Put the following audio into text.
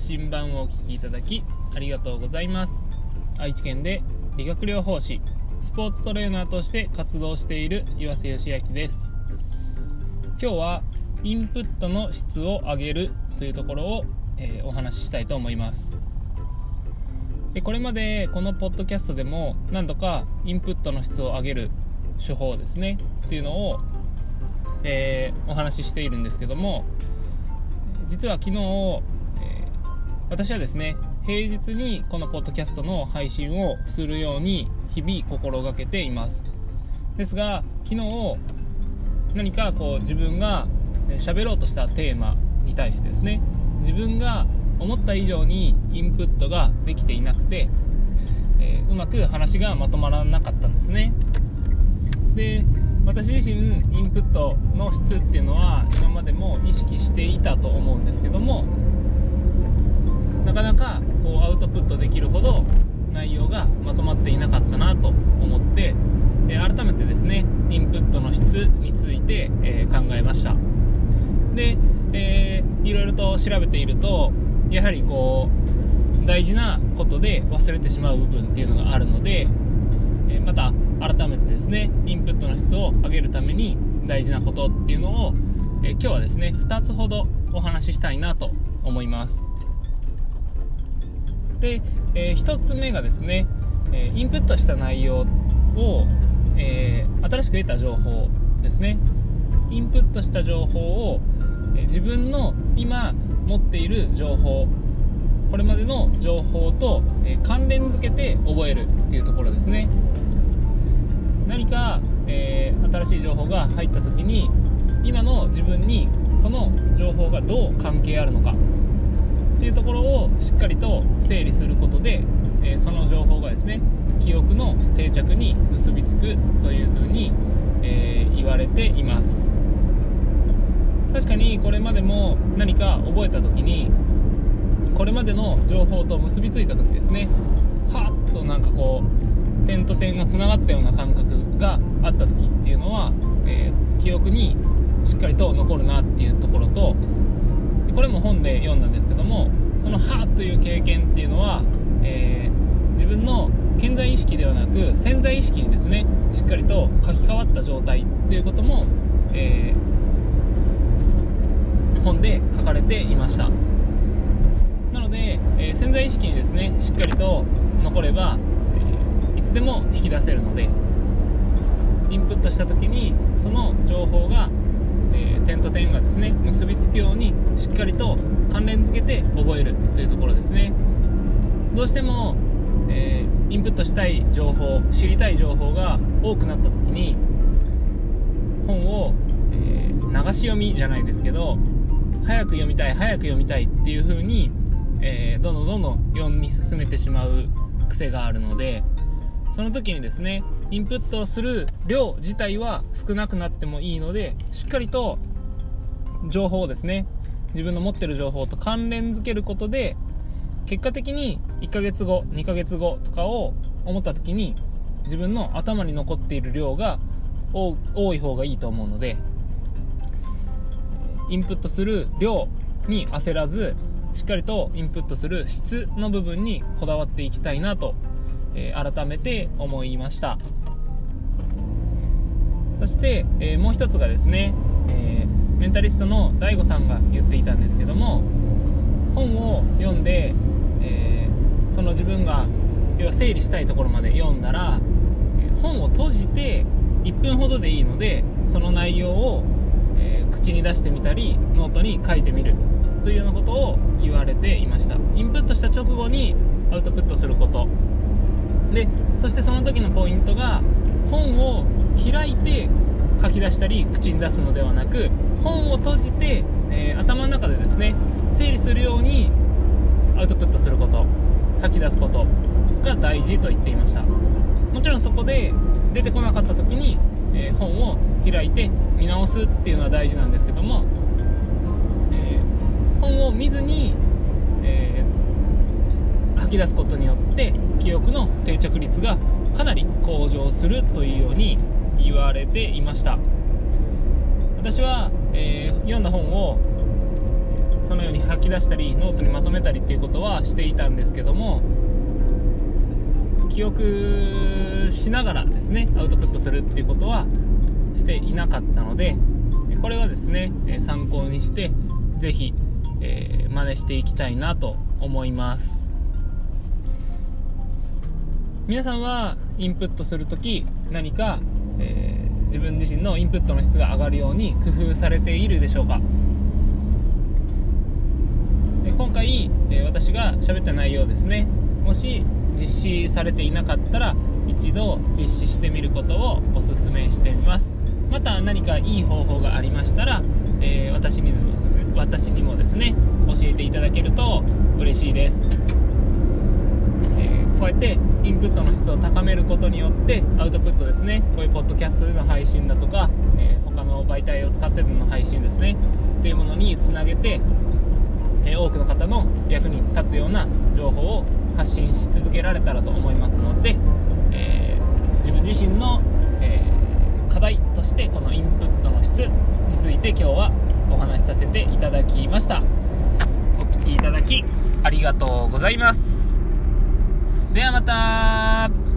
信版をお聞きいただきありがとうございます。愛知県で理学療法士スポーツトレーナーとして活動している岩瀬義明です。今日はインプットの質を上げるというところを、えー、お話ししたいと思います。でこれまでこのポッドキャストでも何度かインプットの質を上げる手法ですねっていうのを、えー、お話ししているんですけども実は昨日、私はですね平日にこのポッドキャストの配信をするように日々心がけています。ですが昨日何かこう自分が喋ろうとしたテーマに対してですね自分が思った以上にインプットができていなくて、えー、うまく話がまとまらなかったんですね。で私自身インプットの質っていうのは今までも意識していたと思うんですけどもなかなかこうアウトプットできるほど内容がまとまっていなかったなと思って、えー、改めてですねインプットの質について、えー、考えました。で、えー、いろいろと調べているとやはりこう大事なことで忘れてしまう部分っていうのがあるので、えまた改めてですねインプットの質を上げるために大事なことっていうのを、え今日はですね2つほどお話ししたいなと思います。で、えー、1つ目がですね、えインプットした内容を、え、新しく得た情報ですね。インプットした情報を、え自分の今持っている情報これまでの情報と、え関連づけて覚えるっていうところですね。何か、えー、新しい情報が入った時に今の自分にこの情報がどう関係あるのか。っていうところをしっかりと整理することで、えー、その情報がですね記憶の定着に結びつくというふうに、えー、言われています。確かにこれまでも何か覚えた時にこれまでの情報と結びついた時ですねはっとなんかこう点と点がつながったような感覚があった時っていうのは、えー、記憶にしっかりと残るなっていうところとこれも本で読んだんですけどもその「は」という経験っていうのは、えー、自分の健在意識ではなく潜在意識にですねしっかりと書き換わった状態ということも、えー、本で書かれていました。なので、えー、潜在意識にですねしっかりと残れば、えいつでも引き出せるのでインプットした時にその情報が、点と点がですね結びつくようにしっかりと関連付けて覚えるというところですね。どうしても、えー、インプットしたい情報知りたい情報が多くなった時に本を、えー、流し読みじゃないですけど早く読みたい早く読みたいっていう風に、えー、どんどんどんどん読み進めてしまう癖があるのでその時にですねインプットする量自体は少なくなってもいいのでしっかりと情報をですね自分の持ってる情報と関連づけることで結果的に1ヶ月後2ヶ月後とかを思った時に自分の頭に残っている量が多い方がいいと思うのでインプットする量に焦らずしっかりとインプットする質の部分にこだわっていきたいなとえー、改めて思いました。そして、えー、もう一つがですね、えー、メンタリストの DAIGO さんが言っていたんですけども本を読んで、えその自分が要は整理したいところまで読んだら本を閉じて1分ほどでいいのでその内容を、え口に出してみたりノートに書いてみるというようなことを言われていました。インプットした直後にアウトプットすること。でそしてその時のポイントが本を開いて書き出したり口に出すのではなく本を閉じて、えー、頭の中でですね整理するようにアウトプットすること書き出すことが大事と言っていました。もちろんそこで出てこなかった時に、えー、本を開いて見直すっていうのは大事なんですけども、えー、本を見ずに、え吐き出すことによって記憶の定着率がかなり向上するというように言われていました。私は、えー、読んだ本をそのように吐き出したりノートにまとめたりっていうことはしていたんですけども記憶しながらですねアウトプットするっていうことはしていなかったのでこれはですね参考にして是非、えー、真似していきたいなと思います。皆さんはインプットするとき何か、えー、自分自身のインプットの質が上がるように工夫されているでしょうか？今回、え私が喋った内容ですね。もし実施されていなかったら一度実施してみることをおすすめしてみます。また何かいい方法がありましたら、えー、私にも私にもですね教えていただけると嬉しいです、えー、こうやってインプットの質を高めることによってアウトプットですねこういうポッドキャストでの配信だとか、えー、他の媒体を使っての配信ですねっていうものにつなげて、え多くの方の役に立つような情報を発信し続けられたらと思いますので、えー、自分自身の、え、課題としてこのインプットの質について今日はお話しさせていただきました。お聴きいただきありがとうございます。ではまた。